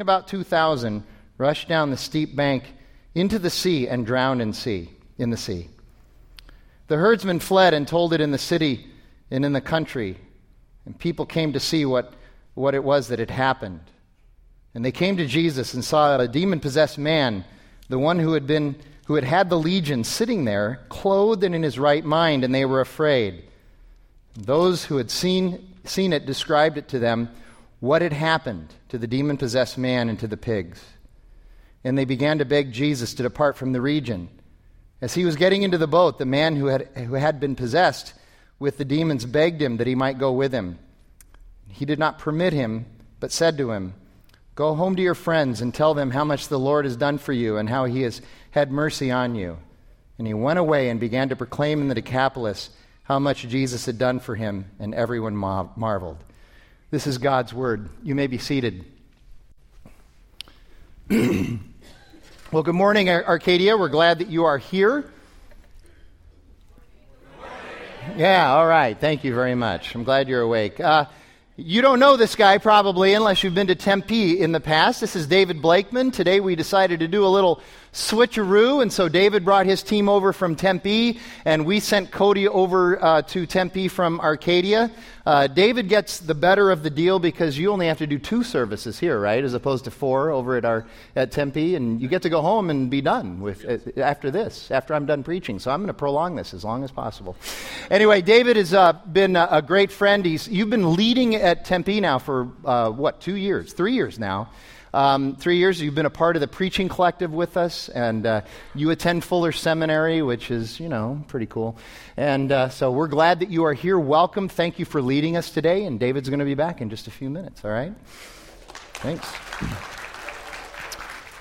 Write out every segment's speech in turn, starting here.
about 2,000 rushed down the steep bank into the sea and drowned in, sea, in the sea. The herdsmen fled and told it in the city and in the country, and people came to see what, what it was that had happened. And they came to Jesus and saw a demon possessed man, the one who had been who had had the legion sitting there, clothed and in his right mind, and they were afraid. Those who had seen, seen it described it to them what had happened to the demon possessed man and to the pigs. And they began to beg Jesus to depart from the region. As he was getting into the boat, the man who had, who had been possessed with the demons begged him that he might go with him. He did not permit him, but said to him, Go home to your friends and tell them how much the Lord has done for you and how he has had mercy on you. And he went away and began to proclaim in the Decapolis how much Jesus had done for him, and everyone marveled. This is God's word. You may be seated. well, good morning, Arcadia. We're glad that you are here. Yeah, all right. Thank you very much. I'm glad you're awake. Uh, you don't know this guy probably unless you've been to Tempe in the past. This is David Blakeman. Today we decided to do a little switcheroo, and so David brought his team over from Tempe, and we sent Cody over uh, to Tempe from Arcadia. Uh, David gets the better of the deal because you only have to do two services here, right, as opposed to four over at our at Tempe, and you get to go home and be done with uh, after this, after I'm done preaching. So I'm going to prolong this as long as possible. Anyway, David has uh, been a, great friend. He's you've been leading at Tempe now for uh, what two years, three years now. Um, three years, you've been a part of the preaching collective with us, and uh, you attend Fuller Seminary, which is, you know, pretty cool. And uh, so we're glad that you are here. Welcome. Thank you for leading us today, and David's going to be back in just a few minutes, all right? Thanks.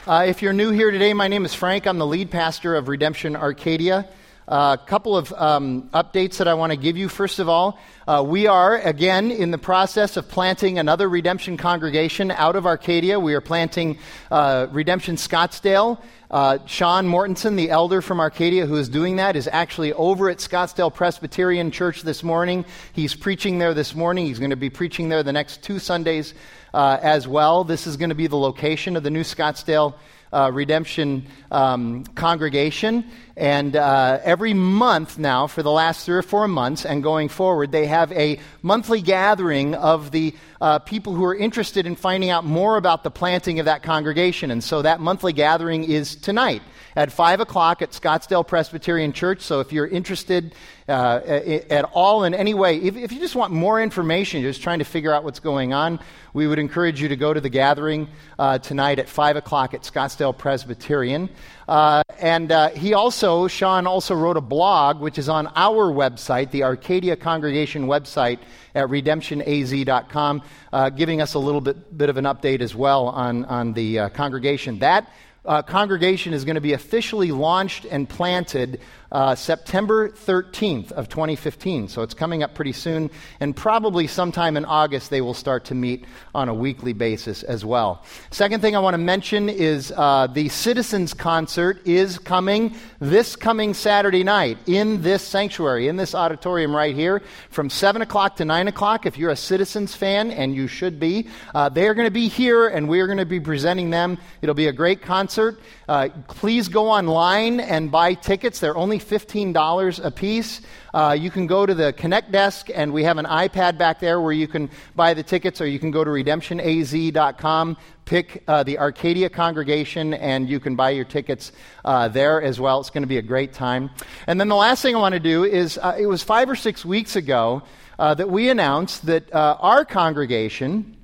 Uh, if you're new here today, my name is Frank. I'm the lead pastor of Redemption Arcadia. A uh, couple of um, updates that I want to give you. First of all, uh, we are again in the process of planting another redemption congregation out of Arcadia. We are planting uh, Redemption Scottsdale. Uh, Sean Mortensen, the elder from Arcadia who is doing that, is actually over at Scottsdale Presbyterian Church this morning. He's preaching there this morning. He's going to be preaching there the next two Sundays uh, as well. This is going to be the location of the new Scottsdale uh, Redemption um, congregation. And uh, every month now, for the last three or four months and going forward, they have a monthly gathering of the uh, people who are interested in finding out more about the planting of that congregation. And so that monthly gathering is tonight at 5 o'clock at Scottsdale Presbyterian Church. So if you're interested uh, at all in any way, if, if, you just want more information, you're just trying to figure out what's going on, we would encourage you to go to the gathering uh, tonight at 5 o'clock at Scottsdale Presbyterian. Uh, and uh, he also, Sean also wrote a blog, which is on our website, the Arcadia Congregation website at redemptionaz.com, uh, giving us a little bit, bit of an update as well on, on the uh, congregation. That uh, congregation is going to be officially launched and planted uh, September 13th of 2015. So it's coming up pretty soon, and probably sometime in August they will start to meet on a weekly basis as well. Second thing I want to mention is uh, the Citizens Concert is coming this coming Saturday night in this sanctuary, in this auditorium right here, from 7 o'clock to 9 o'clock. If you're a Citizens fan, and you should be, uh, they are going to be here, and we are going to be presenting them. It'll be a great concert. Uh, please go online and buy tickets. They're only $15 a piece. Uh, you can go to the Connect desk, and we have an iPad back there where you can buy the tickets, or you can go to redemptionaz.com, pick uh, the Arcadia congregation, and you can buy your tickets uh, there as well. It's going to be a great time. And then the last thing I want to do is uh, it was five or six weeks ago uh, that we announced that uh, our congregation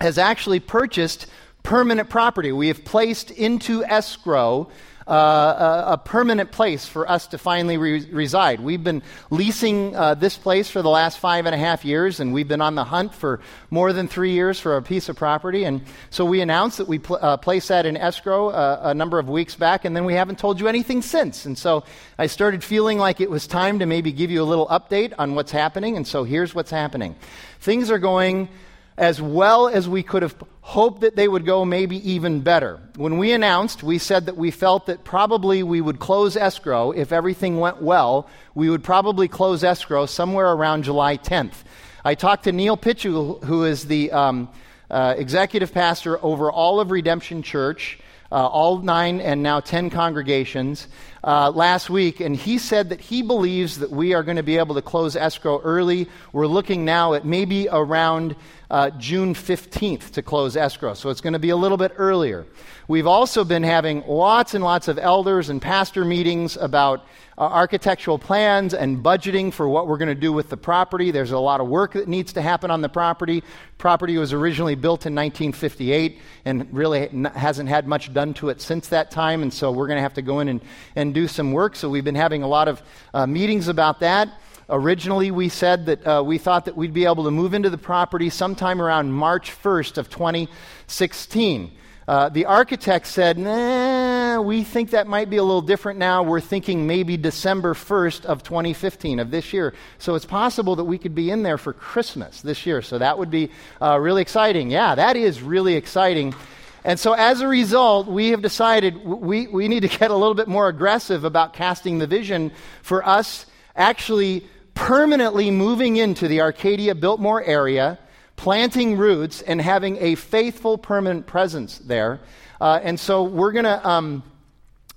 has actually purchased permanent property. We have placed into escrow uh, a, a, permanent place for us to finally re- reside. We've been leasing uh, this place for the last five and a half years, and we've been on the hunt for more than three years for a piece of property. And so we announced that we pl- uh, placed that in escrow uh, a number of weeks back, and then we haven't told you anything since. And so I started feeling like it was time to maybe give you a little update on what's happening. And so here's what's happening things are going as well as we could have hoped that they would go, maybe even better. When we announced, we said that we felt that probably we would close escrow if everything went well. We would probably close escrow somewhere around July 10th. I talked to Neil Pitchu, who is the um, uh, executive pastor over all of Redemption Church uh, all nine and now ten congregations uh, last week, and he said that he believes that we are going to be able to close escrow early. We're looking now at maybe around uh, June 15th to close escrow, so it's going to be a little bit earlier. We've also been having lots and lots of elders and pastor meetings about uh, architectural plans and budgeting for what we're going to do with the property. There's a lot of work that needs to happen on the property. Property was originally built in 1958 and really hasn't had much done to it since that time, and so we're going to have to go in and, and do some work. So we've been having a lot of uh, meetings about that. Originally, we said that uh, we thought that we'd be able to move into the property sometime around March 1st of 2016. Uh, the architect said, nah, we think that might be a little different now. We're thinking maybe December 1st of 2015, of this year. So it's possible that we could be in there for Christmas this year. So that would be uh, really exciting. Yeah, that is really exciting. And so as a result, we have decided we, we need to get a little bit more aggressive about casting the vision for us actually permanently moving into the Arcadia Biltmore area planting roots and having a faithful, permanent presence there. Uh, and so we're going to um,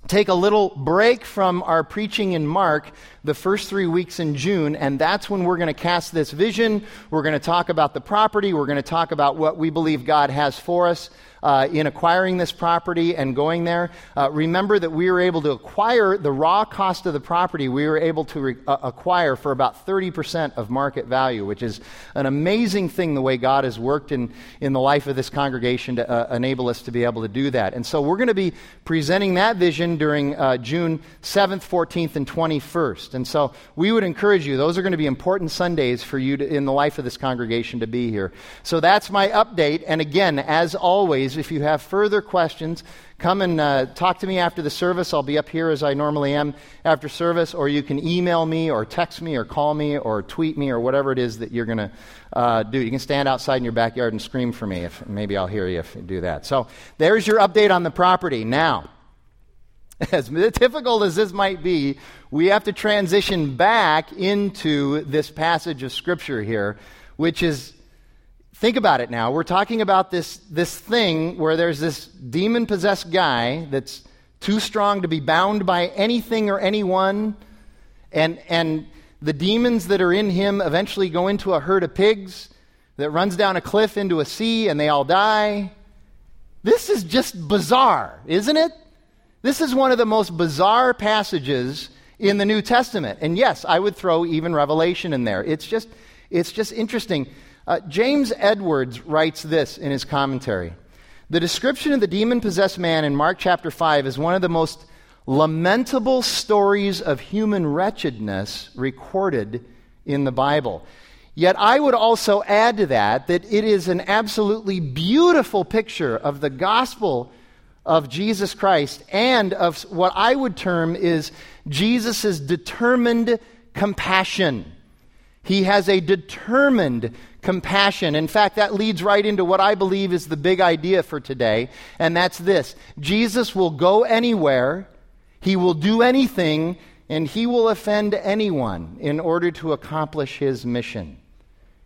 take a little break from our preaching in Mark the first three weeks in June, and that's when we're going to cast this vision. We're going to talk about the property. We're going to talk about what we believe God has for us uh, in acquiring this property and going there. Uh, remember that we were able to acquire the raw cost of the property, we were able to re- uh, acquire for about 30% of market value, which is an amazing thing the way God has worked in, in the life of this congregation to uh, enable us to be able to do that. And so we're going to be presenting that vision during uh, June 7th, 14th, and 21st. And so we would encourage you, those are going to be important Sundays for you to, in the life of this congregation to be here. So that's my update. And again, as always, if you have further questions, come and uh, talk to me after the service. I'll be up here as I normally am after service, or you can email me, or text me, or call me, or tweet me, or whatever it is that you're going to uh, do. You can stand outside in your backyard and scream for me. If maybe I'll hear you if you do that. So there's your update on the property. Now, as difficult as this might be, we have to transition back into this passage of Scripture here, which is think about it now. We're talking about this, this thing where there's this demon possessed guy that's too strong to be bound by anything or anyone, and, and the demons that are in him eventually go into a herd of pigs that runs down a cliff into a sea and they all die. This is just bizarre, isn't it? This is one of the most bizarre passages in the New Testament. And yes, I would throw even Revelation in there. It's just, it's just interesting. Uh, James Edwards writes this in his commentary The description of the demon possessed man in Mark chapter 5 is one of the most lamentable stories of human wretchedness recorded in the Bible. Yet I would also add to that that it is an absolutely beautiful picture of the gospel of Jesus Christ and of what I would term is Jesus' determined compassion. He has a determined compassion. In fact, that leads right into what I believe is the big idea for today, and that's this Jesus will go anywhere, he will do anything, and he will offend anyone in order to accomplish his mission.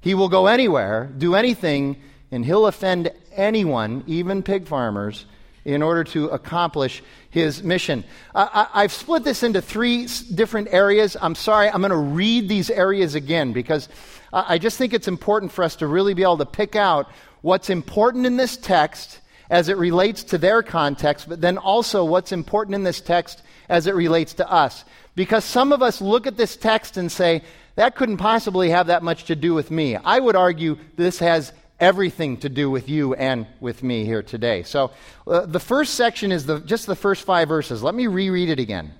He will go anywhere, do anything, and he'll offend anyone, even pig farmers, in order to accomplish his mission. I, have split this into three different areas. I'm sorry, I'm going to read these areas again because I just think it's important for us to really be able to pick out what's important in this text as it relates to their context, but then also what's important in this text as it relates to us. Because some of us look at this text and say, that couldn't possibly have that much to do with me. I would argue this has everything to do with you and with me here today. So uh, the first section is the, just the first five verses. Let me reread it again.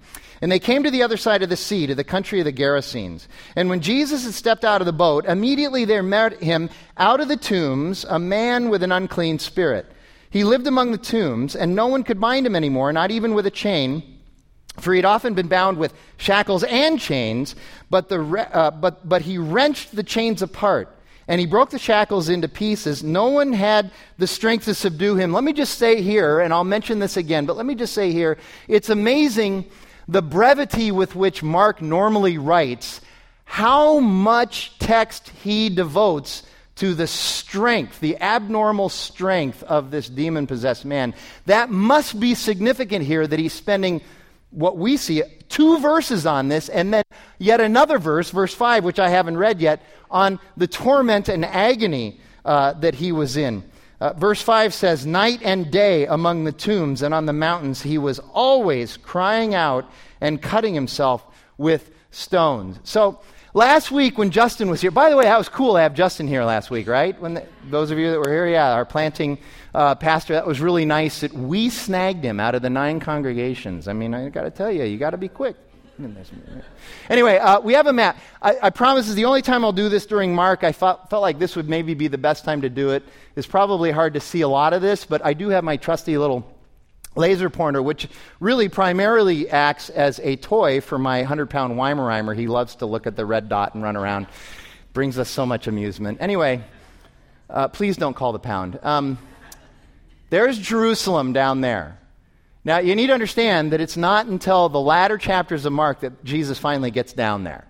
And they came to the other side of the sea, to the country of the Gerasenes. And when Jesus had stepped out of the boat, immediately there met him out of the tombs a man with an unclean spirit. He lived among the tombs, and no one could bind him anymore, not even with a chain, for he had often been bound with shackles and chains, but, the, uh, but, but he wrenched the chains apart and he broke the shackles into pieces. No one had the strength to subdue him. Let me just say here, and I'll mention this again, but let me just say here it's amazing the brevity with which Mark normally writes, how much text he devotes to the strength, the abnormal strength of this demon possessed man. That must be significant here that he's spending what we see two verses on this, and then yet another verse, verse 5, which I haven't read yet, on the torment and agony uh, that he was in. Uh, verse 5 says, Night and day among the tombs and on the mountains, he was always crying out and cutting himself with stones. So, last week when Justin was here, by the way, that was cool to have Justin here last week, right? When the, those of you that were here, yeah, our planting uh, pastor, that was really nice that we snagged him out of the nine congregations. I mean, I got to tell you, you got to be quick. Anyway, uh, we have a map. I, I, promise this is the only time I'll do this during Mark. I felt, felt like this would maybe be the best time to do it. It's probably hard to see a lot of this, but I do have my trusty little laser pointer, which really primarily acts as a toy for my 100 pound Weimaraner. He loves to look at the red dot and run around. Brings us so much amusement. Anyway, uh, please don't call the pound. Um, there's Jerusalem down there. Now, you need to understand that it's not until the latter chapters of Mark that Jesus finally gets down there.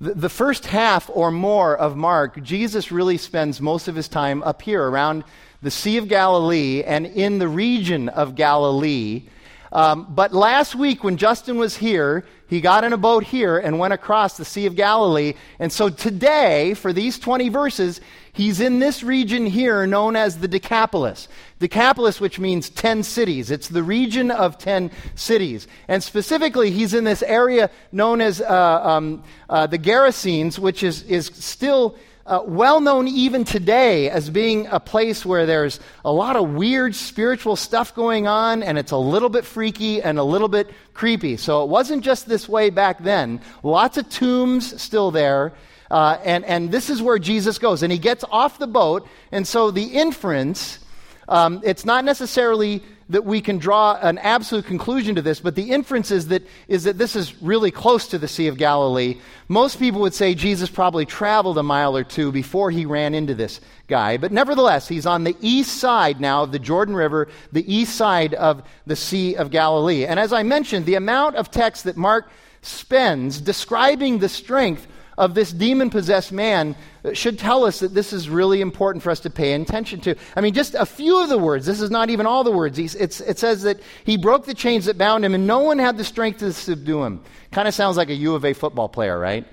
The, the first half or more of Mark, Jesus really spends most of his time up here around the Sea of Galilee and in the region of Galilee. Um, but last week, when Justin was here, he got in a boat here and went across the Sea of Galilee. And so today, for these 20 verses, He's in this region here known as the Decapolis. Decapolis, which means 10 cities. It's the region of 10 cities. And specifically, he's in this area known as uh, um, uh, the Gerasenes, which is, is still uh, well known even today as being a place where there's a lot of weird spiritual stuff going on, and it's a little bit freaky and a little bit creepy. So it wasn't just this way back then. Lots of tombs still there. Uh, and, and this is where Jesus goes. And he gets off the boat. And so the inference, um, it's not necessarily that we can draw an absolute conclusion to this, but the inference is that, is that this is really close to the Sea of Galilee. Most people would say Jesus probably traveled a mile or two before he ran into this guy. But nevertheless, he's on the east side now of the Jordan River, the east side of the Sea of Galilee. And as I mentioned, the amount of text that Mark spends describing the strength of this demon possessed man should tell us that this is really important for us to pay attention to. I mean, just a few of the words. This is not even all the words. it says that he broke the chains that bound him, and no one had the strength to subdue him. Kind of sounds like a U of A football player, right?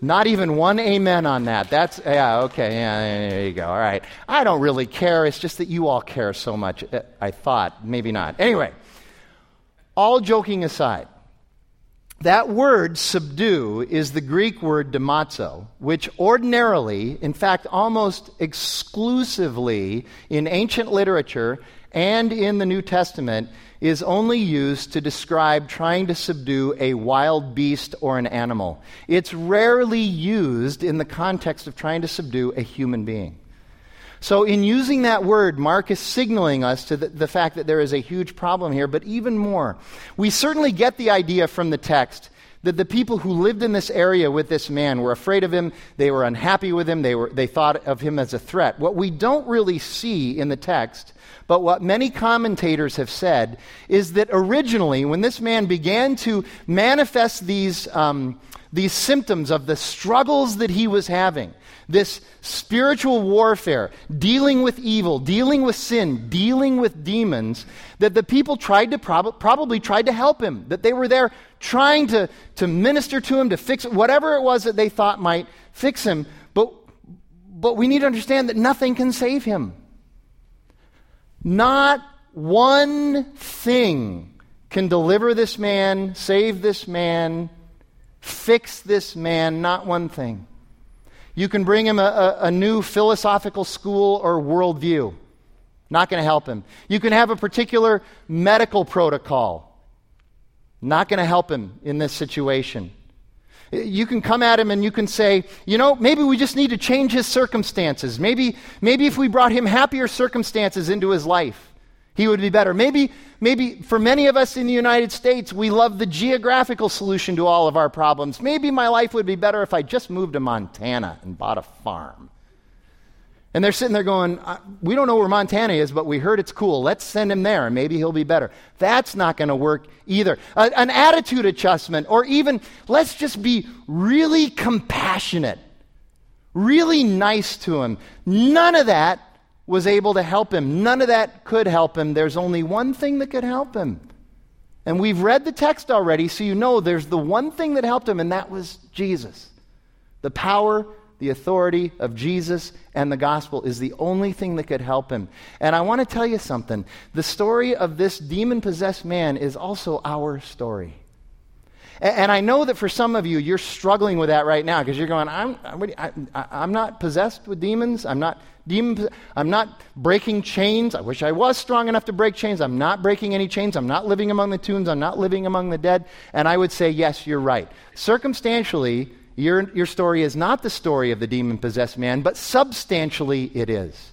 Not even one amen on that. That's, yeah, okay, yeah, there you go. All right. I don't really care. It's just that you all care so much. Uh, I thought, maybe not. Anyway, all joking aside, that word subdue is the Greek word domazo, which ordinarily, in fact, almost exclusively in ancient literature and in the New Testament, is only used to describe trying to subdue a wild beast or an animal. It's rarely used in the context of trying to subdue a human being. So, in using that word, Mark is signaling us to the, the, fact that there is a huge problem here, but even more. We certainly get the idea from the text that the people who lived in this area with this man were afraid of him, they were unhappy with him, they, were, they thought of him as a threat. What we don't really see in the text, but what many commentators have said, is that originally, when this man began to manifest these, um, these symptoms of the struggles that he was having, this spiritual warfare, dealing with evil, dealing with sin, dealing with demons, that the people tried to prob- probably tried to help him, that they were there trying to, to minister to him, to fix whatever it was that they thought might fix him. But, but we need to understand that nothing can save him. Not one thing can deliver this man, save this man, fix this man, not one thing. You can bring him a, a, a new philosophical school or worldview. Not going to help him. You can have a particular medical protocol. Not going to help him in this situation. You can come at him and you can say, you know, maybe we just need to change his circumstances. Maybe, maybe if we brought him happier circumstances into his life, he would be better. Maybe, maybe for many of us in the United States, we love the geographical solution to all of our problems. Maybe my life would be better if I just moved to Montana and bought a farm. And they're sitting there going, We don't know where Montana is, but we heard it's cool. Let's send him there, and maybe he'll be better. That's not going to work either. an attitude adjustment, or even let's just be really compassionate really nice to him. None of that was able to help him. None of that could help him. There's only one thing that could help him. And we've read the text already, so you know there's the one thing that helped him, and that was Jesus. The power, the authority of Jesus and the gospel is the only thing that could help him. And I want to tell you something. The story of this demon possessed man is also our story. And I know that for some of you, you're struggling with that right now because you're going, I'm, I'm not possessed with demons. I'm not. I'm not breaking chains. I wish I was strong enough to break chains. I'm not breaking any chains. I'm not living among the tombs. I'm not living among the dead. And I would say, yes, you're right. Circumstantially, your, your story is not the story of the demon possessed man, but substantially it is.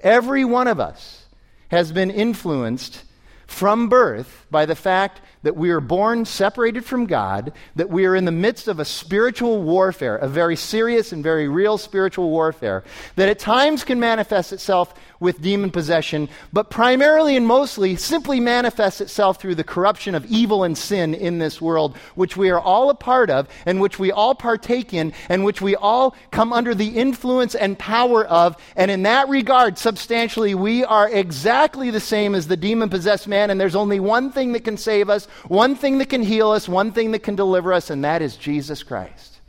Every one of us has been influenced from birth by the fact that we are born separated from God, that we are in the midst of a spiritual warfare, a very serious and very real spiritual warfare, that at times can manifest itself with demon possession, but primarily and mostly simply manifests itself through the corruption of evil and sin in this world, which we are all a part of, and which we all partake in, and which we all come under the influence and power of. And in that regard, substantially, we are exactly the same as the demon possessed man, and there's only one thing that can save us, one thing that can heal us, one thing that can deliver us, and that is Jesus Christ.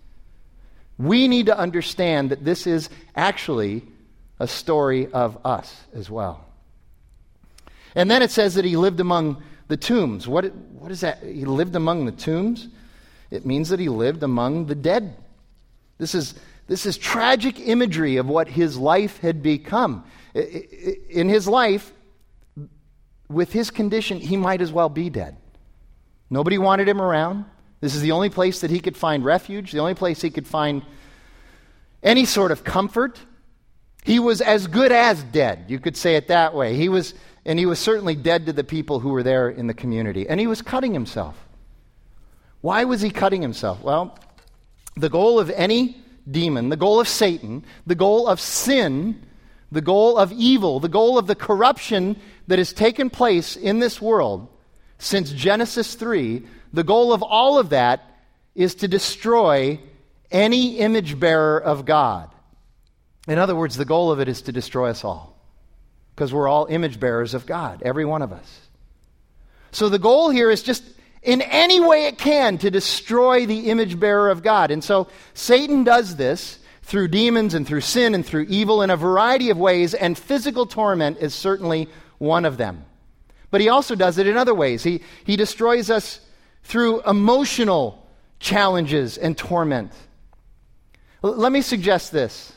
We need to understand that this is actually a story of us as well. And then it says that he lived among the tombs. What, what is that? He lived among the tombs? It means that he lived among the dead. This is, this is tragic imagery of what his life had become. In his life, with his condition, he might as well be dead. Nobody wanted him around. This is the only place that he could find refuge, the only place he could find any sort of comfort. He was as good as dead, you could say it that way. He was, and he was certainly dead to the people who were there in the community. And he was cutting himself. Why was he cutting himself? Well, the goal of any demon, the goal of Satan, the goal of sin, the goal of evil, the goal of the corruption that has taken place in this world since Genesis 3, the goal of all of that is to destroy any image bearer of God. In other words, the goal of it is to destroy us all. Because we're all image bearers of God, every one of us. So the goal here is just in any way it can to destroy the image bearer of God. And so Satan does this through demons and through sin and through evil in a variety of ways, and physical torment is certainly one of them. But he also does it in other ways. He, he destroys us through emotional challenges and torment. L- let me suggest this.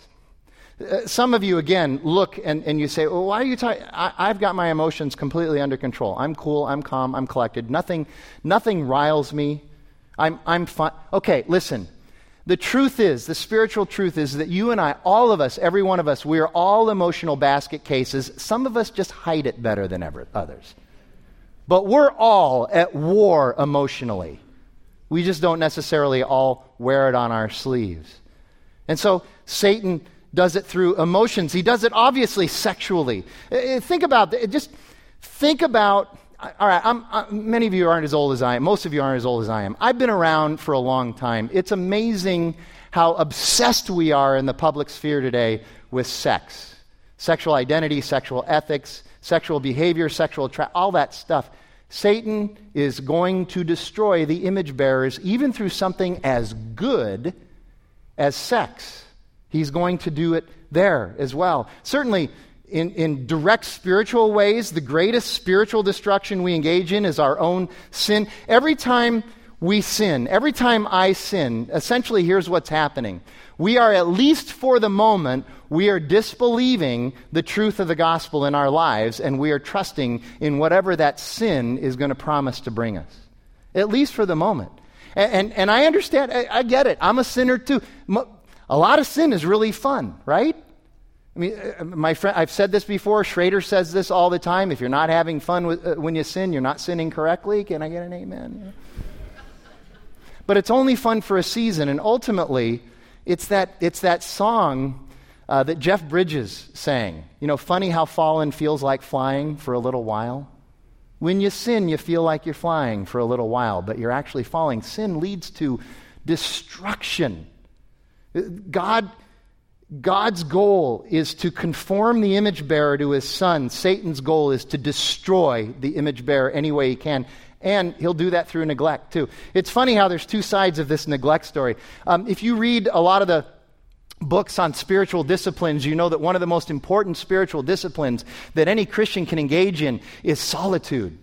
Uh, some of you, again, look and, and you say, well, why are you talking? I've got my emotions completely under control. I'm cool, I'm calm, I'm collected. Nothing, nothing riles me. I'm, I'm fine. Okay, listen. The truth is, the spiritual truth is that you and I, all of us, every one of us, we are all emotional basket cases. Some of us just hide it better than ever, others. But we're all at war emotionally. We just don't necessarily all wear it on our sleeves. And so Satan does it through emotions. He does it obviously sexually. Uh, think about it. Just think about. All right, I'm, many of you aren't as old as I am. Most of you aren't as old as I am. I've been around for a long time. It's amazing how obsessed we are in the public sphere today with sex, sexual identity, sexual ethics, sexual behavior, sexual tra- all that stuff. Satan is going to destroy the image bearers even through something as good as sex. He's going to do it there as well. Certainly, in, in direct spiritual ways, the greatest spiritual destruction we engage in is our own sin. Every time we sin, every time I sin, essentially here's what's happening. We are, at least for the moment, we are disbelieving the truth of the gospel in our lives, and we are trusting in whatever that sin is going to promise to bring us. At least for the moment. And, and, and I understand, I, I, get it. I'm a sinner too. A lot of sin is really fun, right? I mean, uh, my friend, I've said this before. Schrader says this all the time. If you're not having fun with, uh, when you sin, you're not sinning correctly. Can I get an amen? but it's only fun for a season, and ultimately, it's that, it's that song uh, that Jeff Bridges sang. You know, funny how fallen feels like flying for a little while. When you sin, you feel like you're flying for a little while, but you're actually falling. Sin leads to destruction. God God's goal is to conform the image bearer to his son. Satan's goal is to destroy the image bearer any way he can. And he'll do that through neglect, too. It's funny how there's two sides of this neglect story. Um, if you read a lot of the books on spiritual disciplines, you know that one of the most important spiritual disciplines that any Christian can engage in is solitude.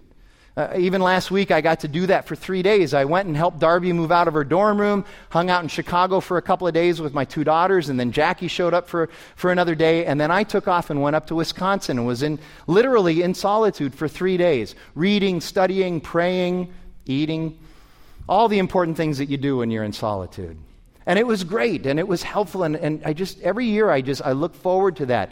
Uh, even last week, I got to do that for three days. I went and helped Darby move out of her dorm room, hung out in Chicago for a couple of days with my two daughters, and then Jackie showed up for, for another day. And then I took off and went up to Wisconsin and was in literally in solitude for three days, reading, studying, praying, eating, all the important things that you do when you're in solitude. And it was great and it was helpful. And, and I just, every year, I just, I look forward to that.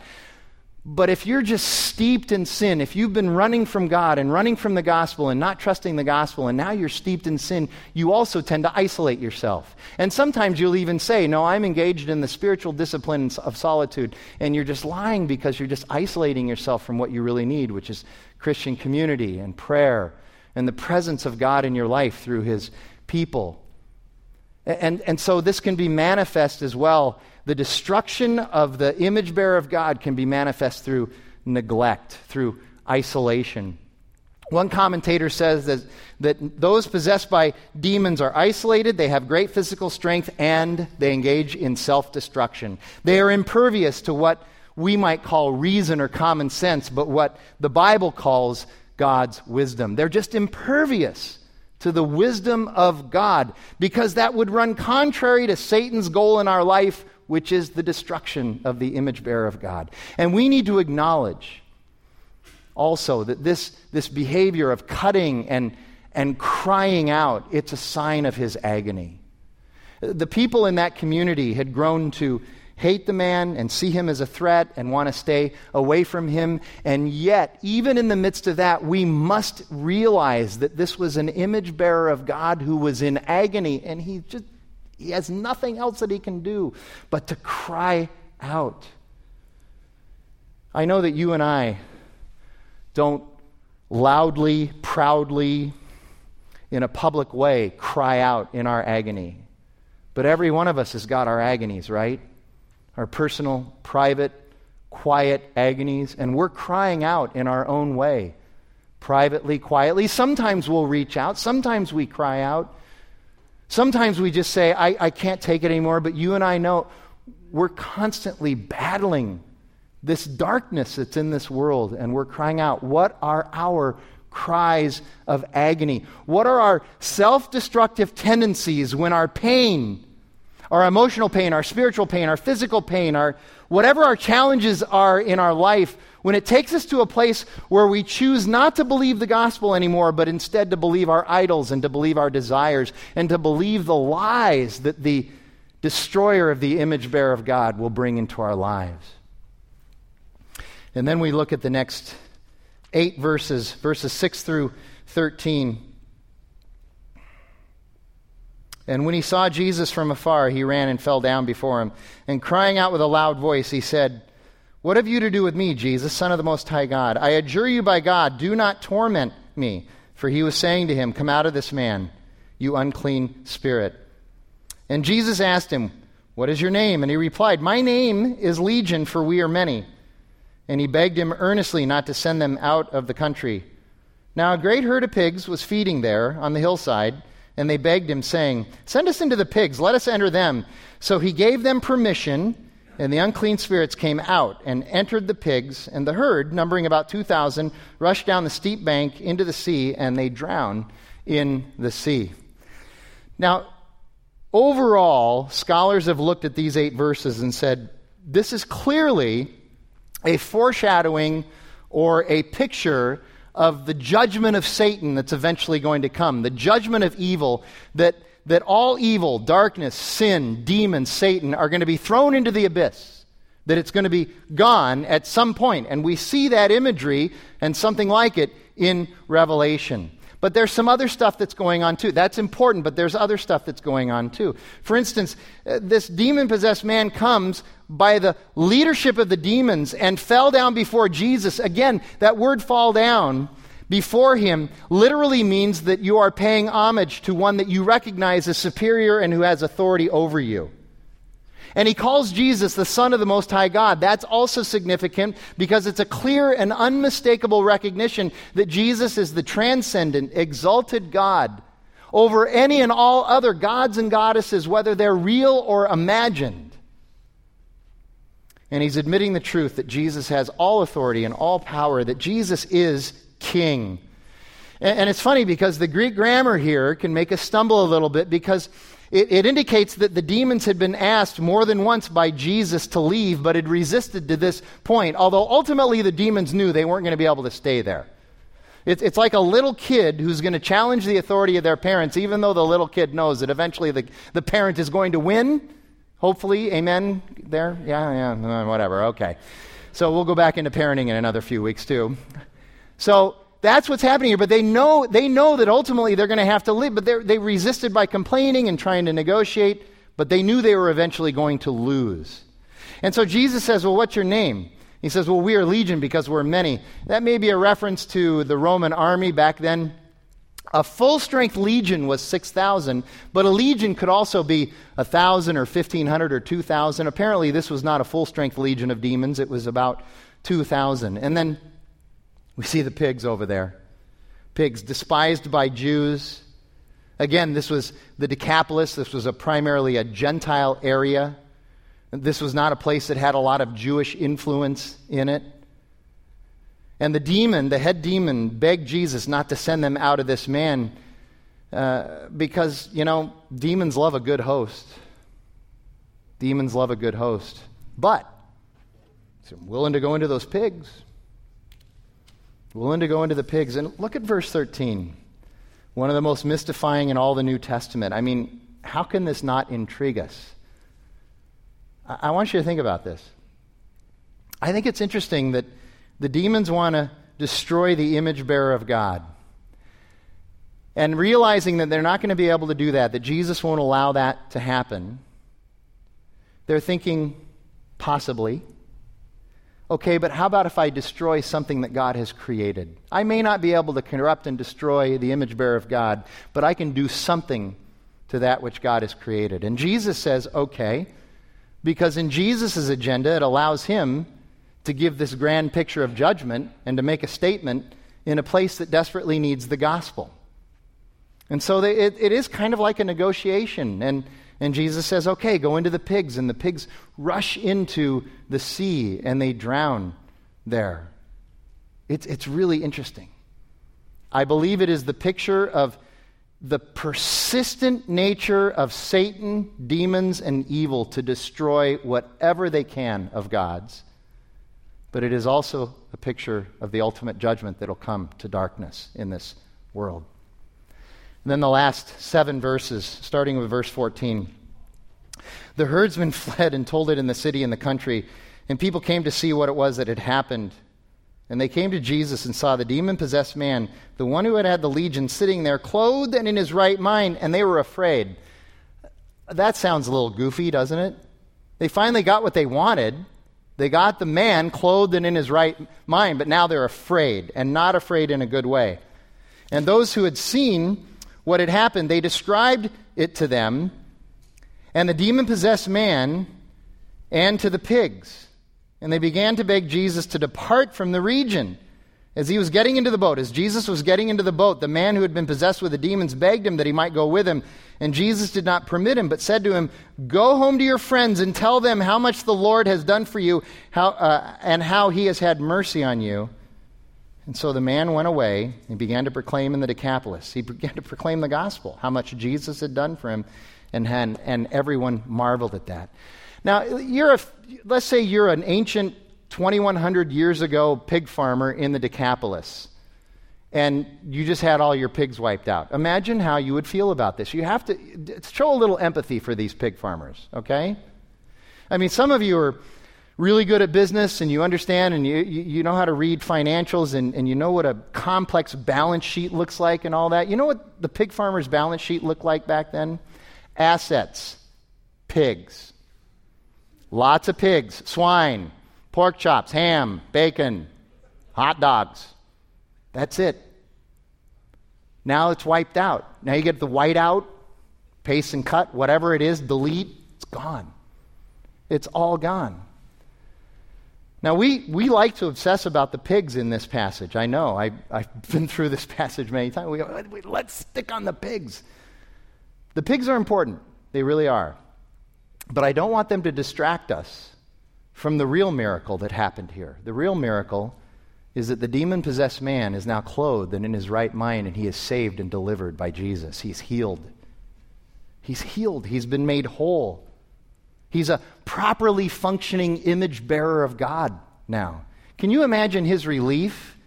But if you're just steeped in sin, if you've been running from God and running from the gospel and not trusting the gospel, and now you're steeped in sin, you also tend to isolate yourself. And sometimes you'll even say, No, I'm engaged in the spiritual disciplines of solitude. And you're just lying because you're just isolating yourself from what you really need, which is Christian community and prayer and the presence of God in your life through his people. And, and so this can be manifest as well the destruction of the image bearer of God can be manifest through neglect, through isolation. One commentator says that, that those possessed by demons are isolated, they have great physical strength, and they engage in self destruction. They are impervious to what we might call reason or common sense, but what the Bible calls God's wisdom. They're just impervious to the wisdom of God because that would run contrary to Satan's goal in our life, which is the destruction of the image bearer of God. And we need to acknowledge also that this, this behavior of cutting and, and crying out, it's a sign of his agony. The people in that community had grown to hate the man and see him as a threat and want to stay away from him. And yet, even in the midst of that, we must realize that this was an image bearer of God who was in agony and he just he has nothing else that he can do but to cry out. I know that you and I don't loudly, proudly, in a public way cry out in our agony. But every one of us has got our agonies, right? Our personal, private, quiet agonies. And we're crying out in our own way, privately, quietly. Sometimes we'll reach out, sometimes we cry out. Sometimes we just say, I, I can't take it anymore, but you and I know we're constantly battling this darkness that's in this world, and we're crying out, What are our cries of agony? What are our self destructive tendencies when our pain, our emotional pain, our spiritual pain, our physical pain, our whatever our challenges are in our life, when it takes us to a place where we choose not to believe the gospel anymore, but instead to believe our idols and to believe our desires and to believe the lies that the destroyer of the image bearer of God will bring into our lives. And then we look at the next eight verses, verses 6 through 13. And when he saw Jesus from afar, he ran and fell down before him. And crying out with a loud voice, he said, What have you to do with me, Jesus, Son of the Most High God? I adjure you by God, do not torment me. For he was saying to him, Come out of this man, you unclean spirit. And Jesus asked him, What is your name? And he replied, My name is Legion, for we are many. And he begged him earnestly not to send them out of the country. Now a great herd of pigs was feeding there on the hillside and they begged him, saying, Send us into the pigs, let us enter them. So he gave them permission, and the unclean spirits came out and entered the pigs, and the herd, numbering about 2,000, rushed down the steep bank into the sea, and they drowned in the sea. Now, overall, scholars have looked at these eight verses and said, this is clearly a foreshadowing or a picture of the judgment of Satan that's eventually going to come, the judgment of evil, that, that all evil, darkness, sin, demons, Satan are going to be thrown into the abyss, that it's going to be gone at some point. And we see that imagery and something like it in Revelation. But there's some other stuff that's going on too. That's important, but there's other stuff that's going on too. For instance, uh, this demon possessed man comes by the leadership of the demons and fell down before Jesus. Again, that word fall down before him literally means that you are paying homage to one that you recognize as superior and who has authority over you. And he calls Jesus the Son of the Most High God. That's also significant because it's a clear and unmistakable recognition that Jesus is the transcendent, exalted God over any and all other gods and goddesses, whether they're real or imagined. And he's admitting the truth that Jesus has all authority and all power, that Jesus is king. And, it's funny because the Greek grammar here can make us stumble a little bit because it, it, indicates that the demons had been asked more than once by Jesus to leave, but had resisted to this point, although ultimately the demons knew they weren't going to be able to stay there. It's, it's like a little kid who's going to challenge the authority of their parents, even though the little kid knows that eventually the, the parent is going to win. Hopefully, amen there? Yeah, yeah, whatever, okay. So we'll go back into parenting in another few weeks, too. So that's what's happening here. But they know, they know that ultimately they're going to have to live. But they resisted by complaining and trying to negotiate. But they knew they were eventually going to lose. And so Jesus says, Well, what's your name? He says, Well, we are legion because we're many. That may be a reference to the Roman army back then. A full strength legion was 6,000, but a legion could also be 1,000 or 1,500 or 2,000. Apparently, this was not a full strength legion of demons, it was about 2,000. And then we see the pigs over there. Pigs, despised by Jews. Again, this was the Decapolis. This was a primarily a Gentile area. This was not a place that had a lot of Jewish influence in it. And the demon, the head demon, begged Jesus not to send them out of this man uh, because, you know, demons love a good host. Demons love a good host. But, willing to go into those pigs willing to go into the pigs. And look at verse 13, one of the most mystifying in all the New Testament. I mean, how can this not intrigue us? I, I want you to think about this. I think it's interesting that the demons want to destroy the image bearer of God. And realizing that they're not going to be able to do that, that Jesus won't allow that to happen, they're thinking, possibly, Okay, but how about if I destroy something that God has created? I may not be able to corrupt and destroy the image bearer of God, but I can do something to that which God has created. And Jesus says, okay, because in Jesus' agenda, it allows him to give this grand picture of judgment and to make a statement in a place that desperately needs the gospel. And so they, it, it is kind of like a negotiation. And and Jesus says, okay, go into the pigs. And the pigs rush into the sea and they drown there. It's, it's really interesting. I believe it is the picture of the persistent nature of Satan, demons, and evil to destroy whatever they can of God's. But it is also a picture of the ultimate judgment that will come to darkness in this world. And then the last seven verses, starting with verse 14. The herdsmen fled and told it in the city and the country, and people came to see what it was that had happened. And they came to Jesus and saw the demon possessed man, the one who had had the legion, sitting there, clothed and in his right mind, and they were afraid. That sounds a little goofy, doesn't it? They finally got what they wanted. They got the man clothed and in his right mind, but now they're afraid, and not afraid in a good way. And those who had seen what had happened, they described it to them and the demon possessed man and to the pigs. And they began to beg Jesus to depart from the region. As he was getting into the boat, as Jesus was getting into the boat, the man who had been possessed with the demons begged him that he might go with him. And Jesus did not permit him, but said to him, Go home to your friends and tell them how much the Lord has done for you how, uh, and how he has had mercy on you. And so the man went away and began to proclaim in the Decapolis. He began to proclaim the gospel, how much Jesus had done for him, and, and, and everyone marveled at that. Now, you're a, let's say you're an ancient 2,100 years ago pig farmer in the Decapolis, and you just had all your pigs wiped out. Imagine how you would feel about this. You have to show a little empathy for these pig farmers, okay? I mean, some of you are really good at business and you understand and you, you know how to read financials and, and you know what a complex balance sheet looks like and all that. You know what the pig farmer's balance sheet looked like back then? Assets, pigs. Lots of pigs, swine, pork chops, ham, bacon, hot dogs. That's it. Now it's wiped out. Now you get the white out, paste and cut, whatever it is, delete, it's gone. It's all gone. Now, we, we like to obsess about the pigs in this passage. I know. I, I've been through this passage many times. We go, let's stick on the pigs. The pigs are important, they really are. But I don't want them to distract us from the real miracle that happened here. The real miracle is that the demon possessed man is now clothed and in his right mind, and he is saved and delivered by Jesus. He's healed. He's healed. He's been made whole. He's a properly functioning image bearer of God now. Can you imagine his relief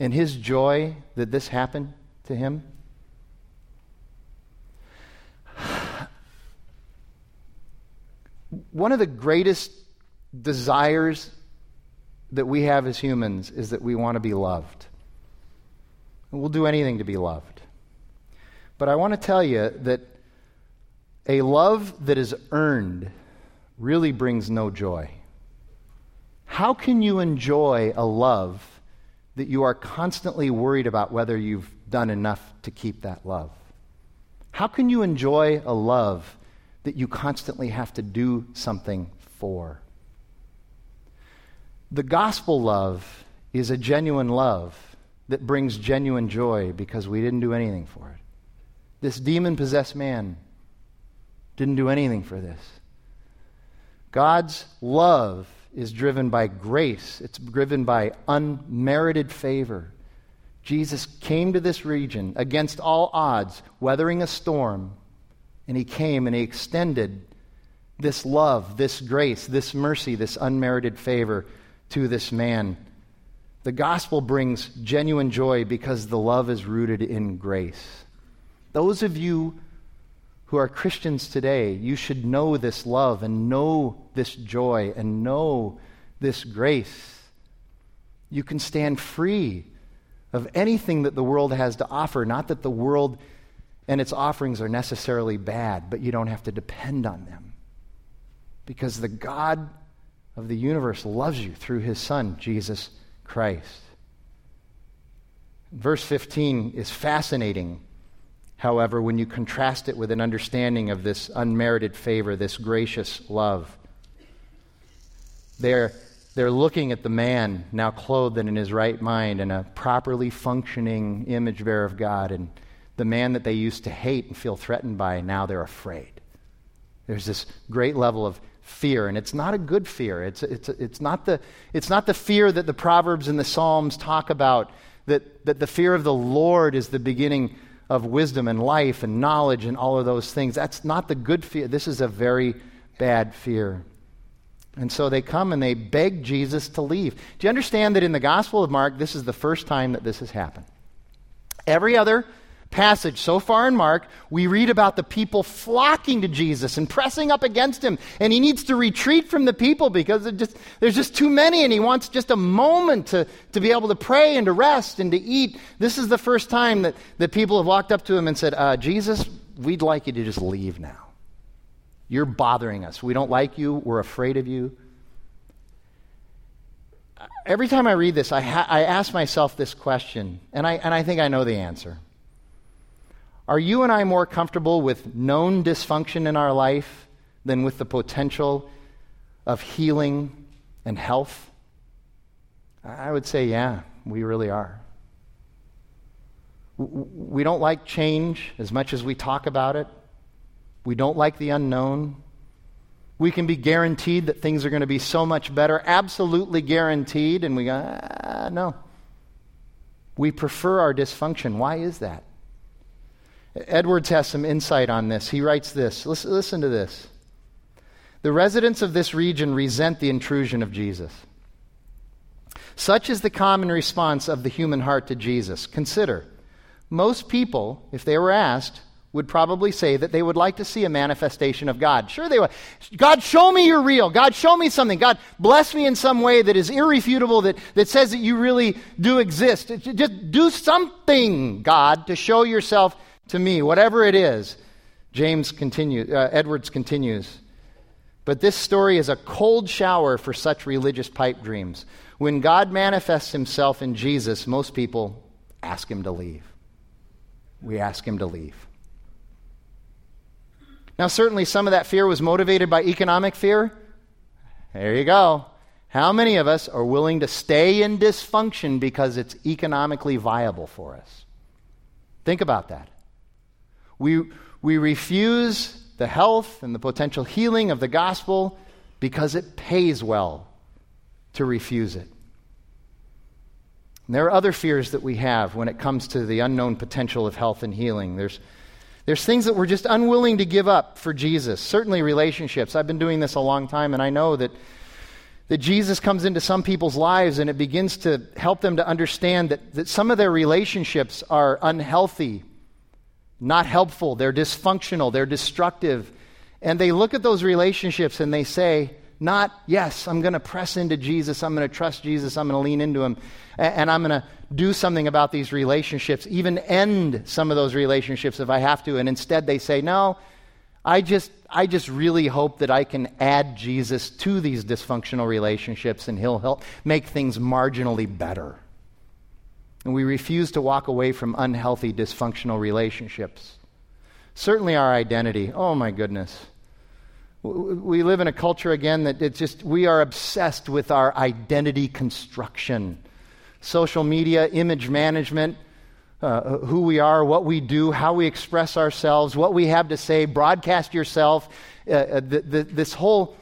and his joy that this happened to him? One of the greatest desires that we have as humans is that we want to be loved. And we'll do anything to be loved. But I want to tell you that a love that is earned really brings no joy. How can you enjoy a love that you are constantly worried about whether you've done enough to keep that love? How can you enjoy a love that you constantly have to do something for? The gospel love is a genuine love that brings genuine joy because we didn't do anything for it. This demon possessed man didn't do anything for this. God's love is driven by grace, it's driven by unmerited favor. Jesus came to this region against all odds, weathering a storm, and he came and he extended this love, this grace, this mercy, this unmerited favor to this man. The gospel brings genuine joy because the love is rooted in grace. Those of you who are Christians today, you should know this love and know this joy and know this grace. You can stand free of anything that the world has to offer. Not that the world and its offerings are necessarily bad, but you don't have to depend on them. Because the God of the universe loves you through his Son, Jesus Christ. Verse 15 is fascinating, however, when you contrast it with an understanding of this unmerited favor, this gracious love. They're, they're looking at the man now clothed and in his right mind and a properly functioning image bearer of God, and the man that they used to hate and feel threatened by, now they're afraid. There's this great level of fear, and it's not a good fear. It's, it's, it's, not the, it's not the fear that the Proverbs and the Psalms talk about, that, that the fear of the Lord is the beginning of wisdom and life and knowledge and all of those things. That's not the good fear. This is a very bad fear. And so they come and they beg Jesus to leave. Do you understand that in the Gospel of Mark, this is the first time that this has happened? Every other passage so far in Mark, we read about the people flocking to Jesus and pressing up against him. And he needs to retreat from the people because just, there's just too many, and he wants just a moment to, to be able to pray and to rest and to eat. This is the first time that, that people have walked up to him and said, uh, Jesus, we'd like you to just leave now. You're bothering us. We don't like you. We're afraid of you. Every time I read this, I, ha- I ask myself this question, and I, and I think I know the answer. Are you and I more comfortable with known dysfunction in our life than with the potential of healing and health? I would say, yeah, we really are. We don't like change as much as we talk about it. We don't like the unknown. We can be guaranteed that things are going to be so much better, absolutely guaranteed, and we go, ah, no. We prefer our dysfunction. Why is that? Edwards has some insight on this. He writes this listen, listen to this. The residents of this region resent the intrusion of Jesus. Such is the common response of the human heart to Jesus. Consider, most people, if they were asked, would probably say that they would like to see a manifestation of God. Sure, they would. God, show me you're real. God, show me something. God, bless me in some way that is irrefutable, that, that says that you really do exist. Just do something, God, to show yourself to me, whatever it is. James continues, uh, Edwards continues. But this story is a cold shower for such religious pipe dreams. When God manifests himself in Jesus, most people ask him to leave. We ask him to leave. Now, certainly some of that fear was motivated by economic fear. There you go. How many of us are willing to stay in dysfunction because it's economically viable for us? Think about that. We, we refuse the health and the potential healing of the gospel because it pays well to refuse it. And there are other fears that we have when it comes to the unknown potential of health and healing. There's, there's things that we're just unwilling to give up for Jesus. Certainly, relationships. I've been doing this a long time, and I know that that Jesus comes into some people's lives and it begins to help them to understand that, that some of their relationships are unhealthy, not helpful, they're dysfunctional, they're destructive. And they look at those relationships and they say, not, yes, I'm going to press into Jesus, I'm going to trust Jesus, I'm going to lean into him, and, I'm going to do something about these relationships, even end some of those relationships if I have to. And instead they say, no, I just, I just really hope that I can add Jesus to these dysfunctional relationships and he'll help make things marginally better. And we refuse to walk away from unhealthy, dysfunctional relationships. Certainly, our identity. Oh, my goodness. We live in a culture, again, that it's just, we are obsessed with our identity construction. Social media, image management, uh, who we are, what we do, how we express ourselves, what we have to say, broadcast yourself. Uh, uh, the, the, this whole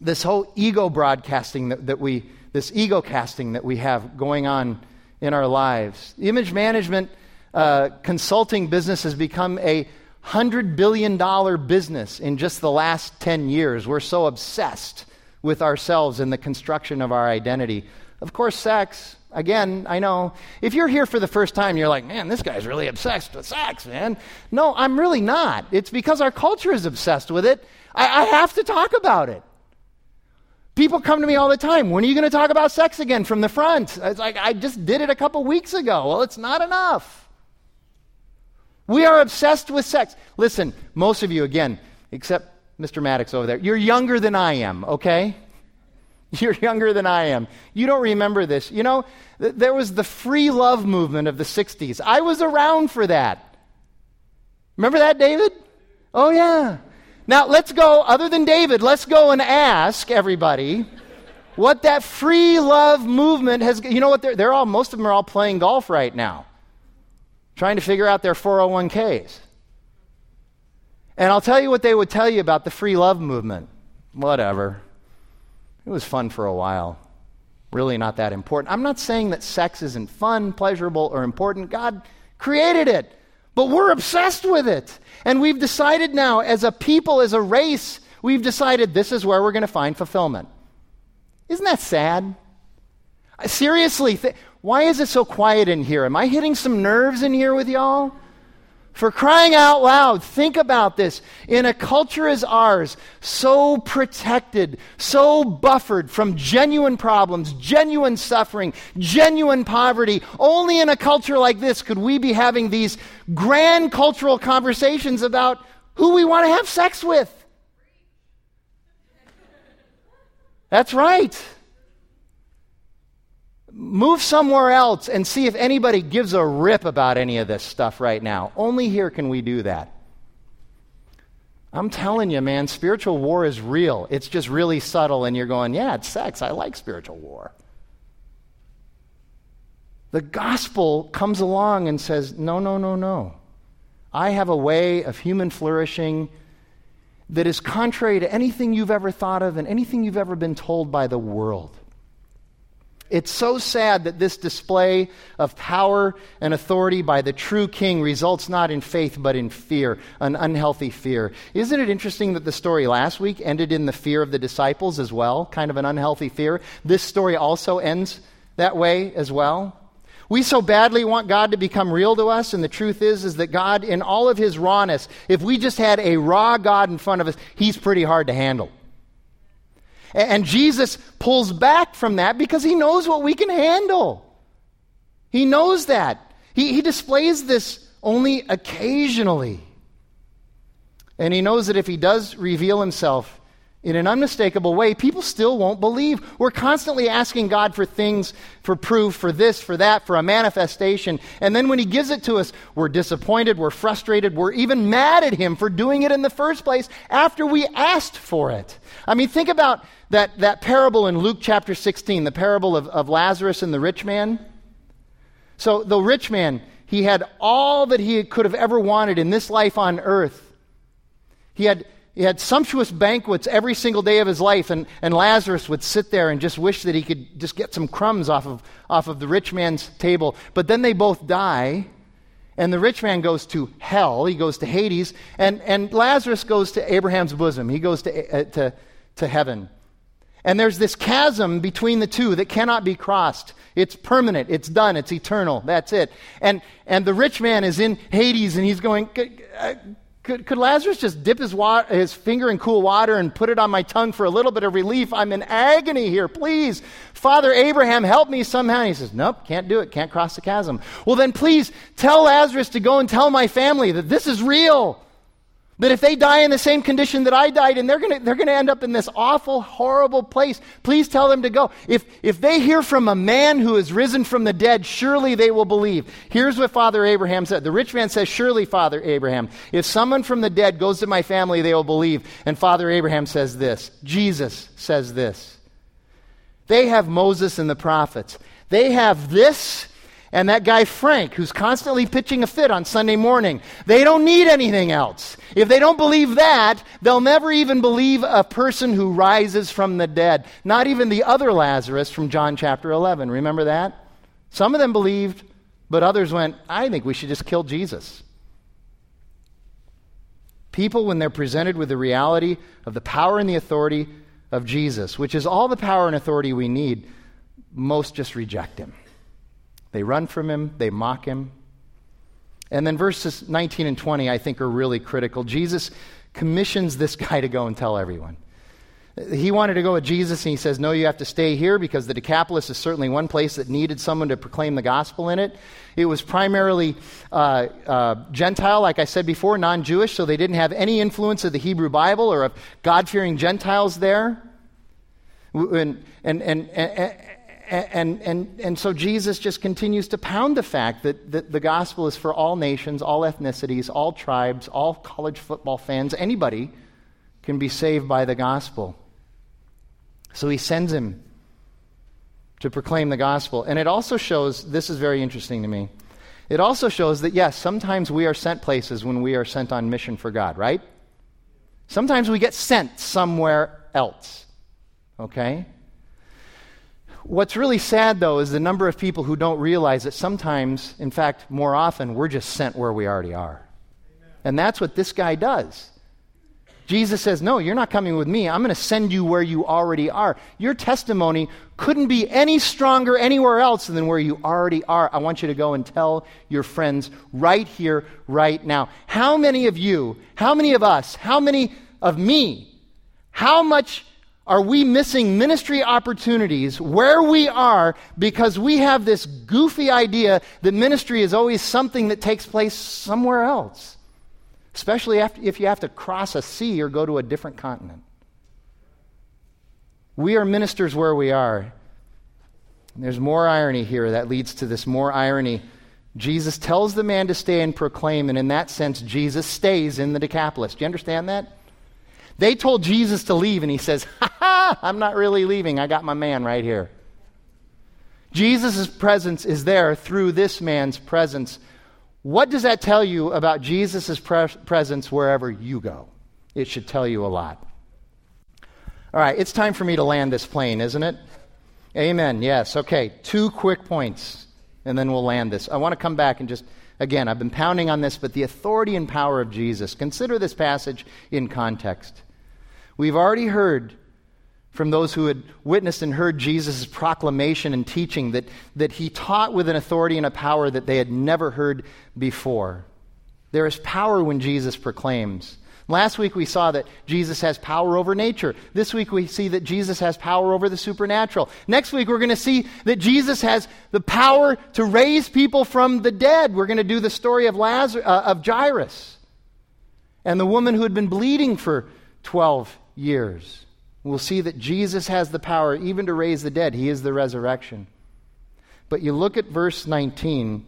this whole ego broadcasting that, that we this ego casting that we have going on in our lives. Image management uh, consulting business has become a hundred billion dollar business in just the last ten years. We're so obsessed with ourselves and the construction of our identity. Of course, sex Again, I know. If you're here for the first time, you're like, man, this guy's really obsessed with sex, man. No, I'm really not. It's because our culture is obsessed with it. I, I have to talk about it. People come to me all the time. When are you going to talk about sex again from the front? It's like, I just did it a couple weeks ago. Well, it's not enough. We are obsessed with sex. Listen, most of you, again, except Mr. Maddox over there, you're younger than I am, okay? You're younger than I am. You don't remember this. You know, th- there was the free love movement of the 60s. I was around for that. Remember that, David? Oh, yeah. Now, let's go, other than David, let's go and ask everybody what that free love movement has. You know what? They're, they're all, most of them are all playing golf right now, trying to figure out their 401ks. And I'll tell you what they would tell you about the free love movement. Whatever. It was fun for a while. Really not that important. I'm not saying that sex isn't fun, pleasurable, or important. God created it, but we're obsessed with it. And we've decided now, as a people, as a race, we've decided this is where we're going to find fulfillment. Isn't that sad? Seriously, th- why is it so quiet in here? Am I hitting some nerves in here with y'all? For crying out loud, think about this. In a culture as ours, so protected, so buffered from genuine problems, genuine suffering, genuine poverty, only in a culture like this could we be having these grand cultural conversations about who we want to have sex with. That's right move somewhere else and see if anybody gives a rip about any of this stuff right now. Only here can we do that. I'm telling you, man, spiritual war is real. It's just really subtle, and you're going, yeah, it's sex. I like spiritual war. The gospel comes along and says, no, no, no, no. I have a way of human flourishing that is contrary to anything you've ever thought of and anything you've ever been told by the world. It's so sad that this display of power and authority by the true king results not in faith but in fear, an unhealthy fear. Isn't it interesting that the story last week ended in the fear of the disciples as well, kind of an unhealthy fear? This story also ends that way as well. We so badly want God to become real to us, and the truth is, is that God, in all of his rawness, if we just had a raw God in front of us, he's pretty hard to handle. And Jesus pulls back from that because he knows what we can handle. He knows that. He, he displays this only occasionally. And he knows that if he does reveal himself, in an unmistakable way, people still won't believe. We're constantly asking God for things, for proof, for this, for that, for a manifestation. And then when He gives it to us, we're disappointed, we're frustrated, we're even mad at Him for doing it in the first place after we asked for it. I mean, think about that, that parable in Luke chapter 16, the parable of, of Lazarus and the rich man. So the rich man, he had all that he could have ever wanted in this life on earth. He had he had sumptuous banquets every single day of his life, and, and Lazarus would sit there and just wish that he could just get some crumbs off of, off of the rich man's table. But then they both die, and the rich man goes to hell. He goes to Hades, and, and Lazarus goes to Abraham's bosom. He goes to, uh, to, to heaven. And there's this chasm between the two that cannot be crossed. It's permanent, it's done, it's eternal. That's it. And, and the rich man is in Hades, and he's going, could, could Lazarus just dip his, water, his finger in cool water and put it on my tongue for a little bit of relief? I'm in agony here. Please, Father Abraham, help me somehow. And he says, Nope, can't do it. Can't cross the chasm. Well, then please tell Lazarus to go and tell my family that this is real. That if they die in the same condition that I died and they're going to they're to end up in this awful, horrible place, please tell them to go. If, if they hear from a man who is risen from the dead, surely they will believe. Here's what Father Abraham said. The rich man says, Surely, Father Abraham, if someone from the dead goes to my family, they will believe. And Father Abraham says this Jesus says this. They have Moses and the prophets. They have this and that guy Frank, who's constantly pitching a fit on Sunday morning. They don't need anything else. If they don't believe that, they'll never even believe a person who rises from the dead. Not even the other Lazarus from John chapter 11. Remember that? Some of them believed, but others went, I think we should just kill Jesus. People, when they're presented with the reality of the power and the authority of Jesus, which is all the power and authority we need, most just reject him. They run from him, they mock him. And then verses 19 and 20, I think, are really critical. Jesus commissions this guy to go and tell everyone. He wanted to go with Jesus, and he says, No, you have to stay here because the Decapolis is certainly one place that needed someone to proclaim the gospel in it. It was primarily uh, uh, Gentile, like I said before, non Jewish, so they didn't have any influence of the Hebrew Bible or of God fearing Gentiles there. And, and, and, and, and, and, and so Jesus just continues to pound the fact that, that the gospel is for all nations, all ethnicities, all tribes, all college football fans. Anybody can be saved by the gospel. So he sends him to proclaim the gospel. And it also shows this is very interesting to me. It also shows that, yes, sometimes we are sent places when we are sent on mission for God, right? Sometimes we get sent somewhere else. Okay? What's really sad, though, is the number of people who don't realize that sometimes, in fact, more often, we're just sent where we already are. Amen. And that's what this guy does. Jesus says, No, you're not coming with me. I'm going to send you where you already are. Your testimony couldn't be any stronger anywhere else than where you already are. I want you to go and tell your friends right here, right now. How many of you, how many of us, how many of me, how much are we missing ministry opportunities where we are because we have this goofy idea that ministry is always something that takes place somewhere else, especially if you have to cross a sea or go to a different continent? We are ministers where we are. There's more irony here that leads to this more irony. Jesus tells the man to stay and proclaim, and in that sense, Jesus stays in the Decapolis. Do you understand that? They told Jesus to leave, and he says, Ha ha, I'm not really leaving. I got my man right here. Jesus' presence is there through this man's presence. What does that tell you about Jesus' pre- presence wherever you go? It should tell you a lot. All right, it's time for me to land this plane, isn't it? Amen. Yes. Okay, two quick points, and then we'll land this. I want to come back and just Again, I've been pounding on this, but the authority and power of Jesus. Consider this passage in context. We've already heard from those who had witnessed and heard Jesus' proclamation and teaching that, that he taught with an authority and a power that they had never heard before. There is power when Jesus proclaims. Last week we saw that Jesus has power over nature. This week we see that Jesus has power over the supernatural. Next week we're going to see that Jesus has the power to raise people from the dead. We're going to do the story of Lazarus, uh, of Jairus and the woman who had been bleeding for 12 years. We'll see that Jesus has the power even to raise the dead. He is the resurrection. But you look at verse 19,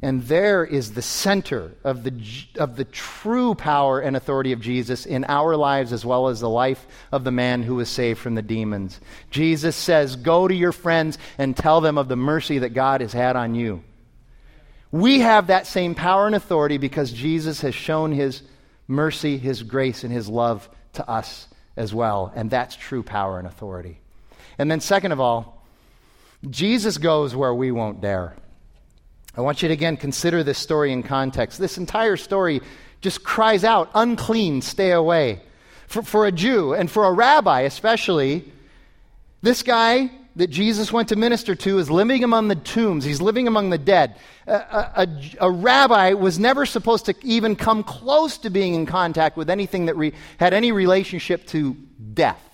and there is the center of the, of the true power and authority of Jesus in our lives as well as the life of the man who was saved from the demons. Jesus says, Go to your friends and tell them of the mercy that God has had on you. We have that same power and authority because Jesus has shown his mercy, his grace, and his love to us as well. And that's true power and authority. And then, second of all, Jesus goes where we won't dare. I want you to again consider this story in context. This entire story just cries out, unclean, stay away. For, for a Jew and for a rabbi, especially, this guy that Jesus went to minister to is living among the tombs. He's living among the dead. A, a, a, rabbi was never supposed to even come close to being in contact with anything that re, had any relationship to death.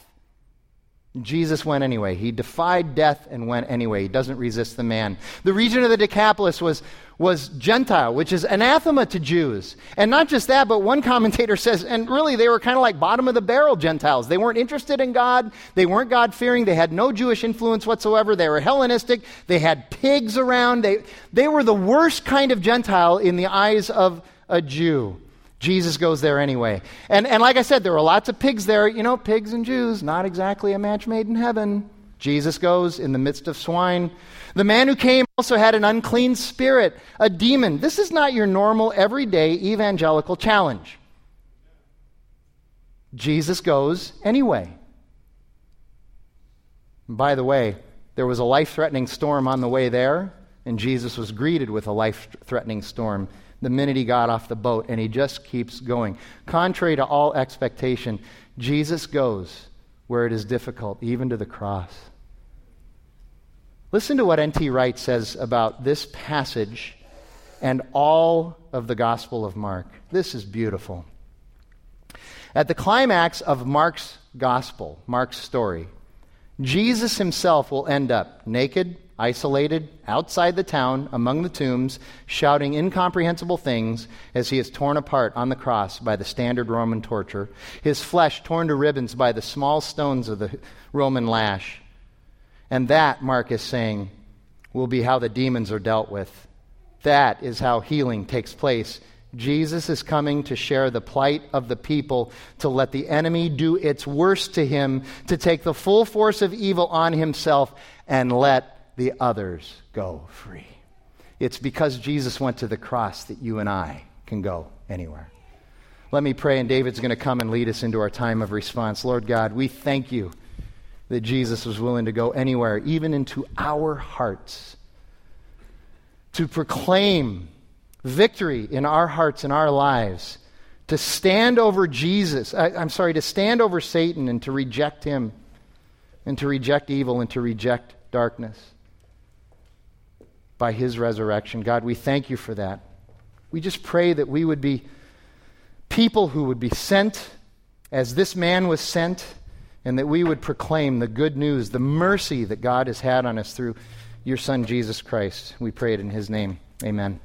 Jesus went anyway. He defied death and went anyway. He doesn't resist the man. The region of the Decapolis was, was Gentile, which is anathema to Jews. And not just that, but one commentator says, and really they were kind of like bottom of the barrel Gentiles. They weren't interested in God. They weren't God fearing. They had no Jewish influence whatsoever. They were Hellenistic. They had pigs around. They, they were the worst kind of Gentile in the eyes of a Jew. Jesus goes there anyway. And, and like I said, there were lots of pigs there. You know, pigs and Jews, not exactly a match made in heaven. Jesus goes in the midst of swine. The man who came also had an unclean spirit, a demon. This is not your normal, everyday evangelical challenge. Jesus goes anyway. By the way, there was a life threatening storm on the way there, and Jesus was greeted with a life threatening storm the minute he got off the boat, and he just keeps going. Contrary to all expectation, Jesus goes where it is difficult, even to the cross. Listen to what N.T. Wright says about this passage and all of the Gospel of Mark. This is beautiful. At the climax of Mark's Gospel, Mark's story, Jesus himself will end up naked, isolated outside the town among the tombs, shouting incomprehensible things as he is torn apart on the cross by the standard Roman torture, his flesh torn to ribbons by the small stones of the Roman lash. And that, Mark is saying, will be how the demons are dealt with. That is how healing takes place. Jesus is coming to share the plight of the people, to let the enemy do its worst to him, to take the full force of evil on himself, and let the others go free. It's because Jesus went to the cross that you and I can go anywhere. Let me pray, and David's going to come and lead us into our time of response. Lord God, we thank you that Jesus was willing to go anywhere, even into our hearts, to proclaim victory in our hearts and our lives, to stand over Jesus. I, I'm sorry, to stand over Satan and to reject him, and to reject evil and to reject darkness by his resurrection. God, we thank you for that. We just pray that we would be people who would be sent as this man was sent, and that we would proclaim the good news, the mercy that God has had on us through your Son, Jesus Christ. We pray it in his name. Amen.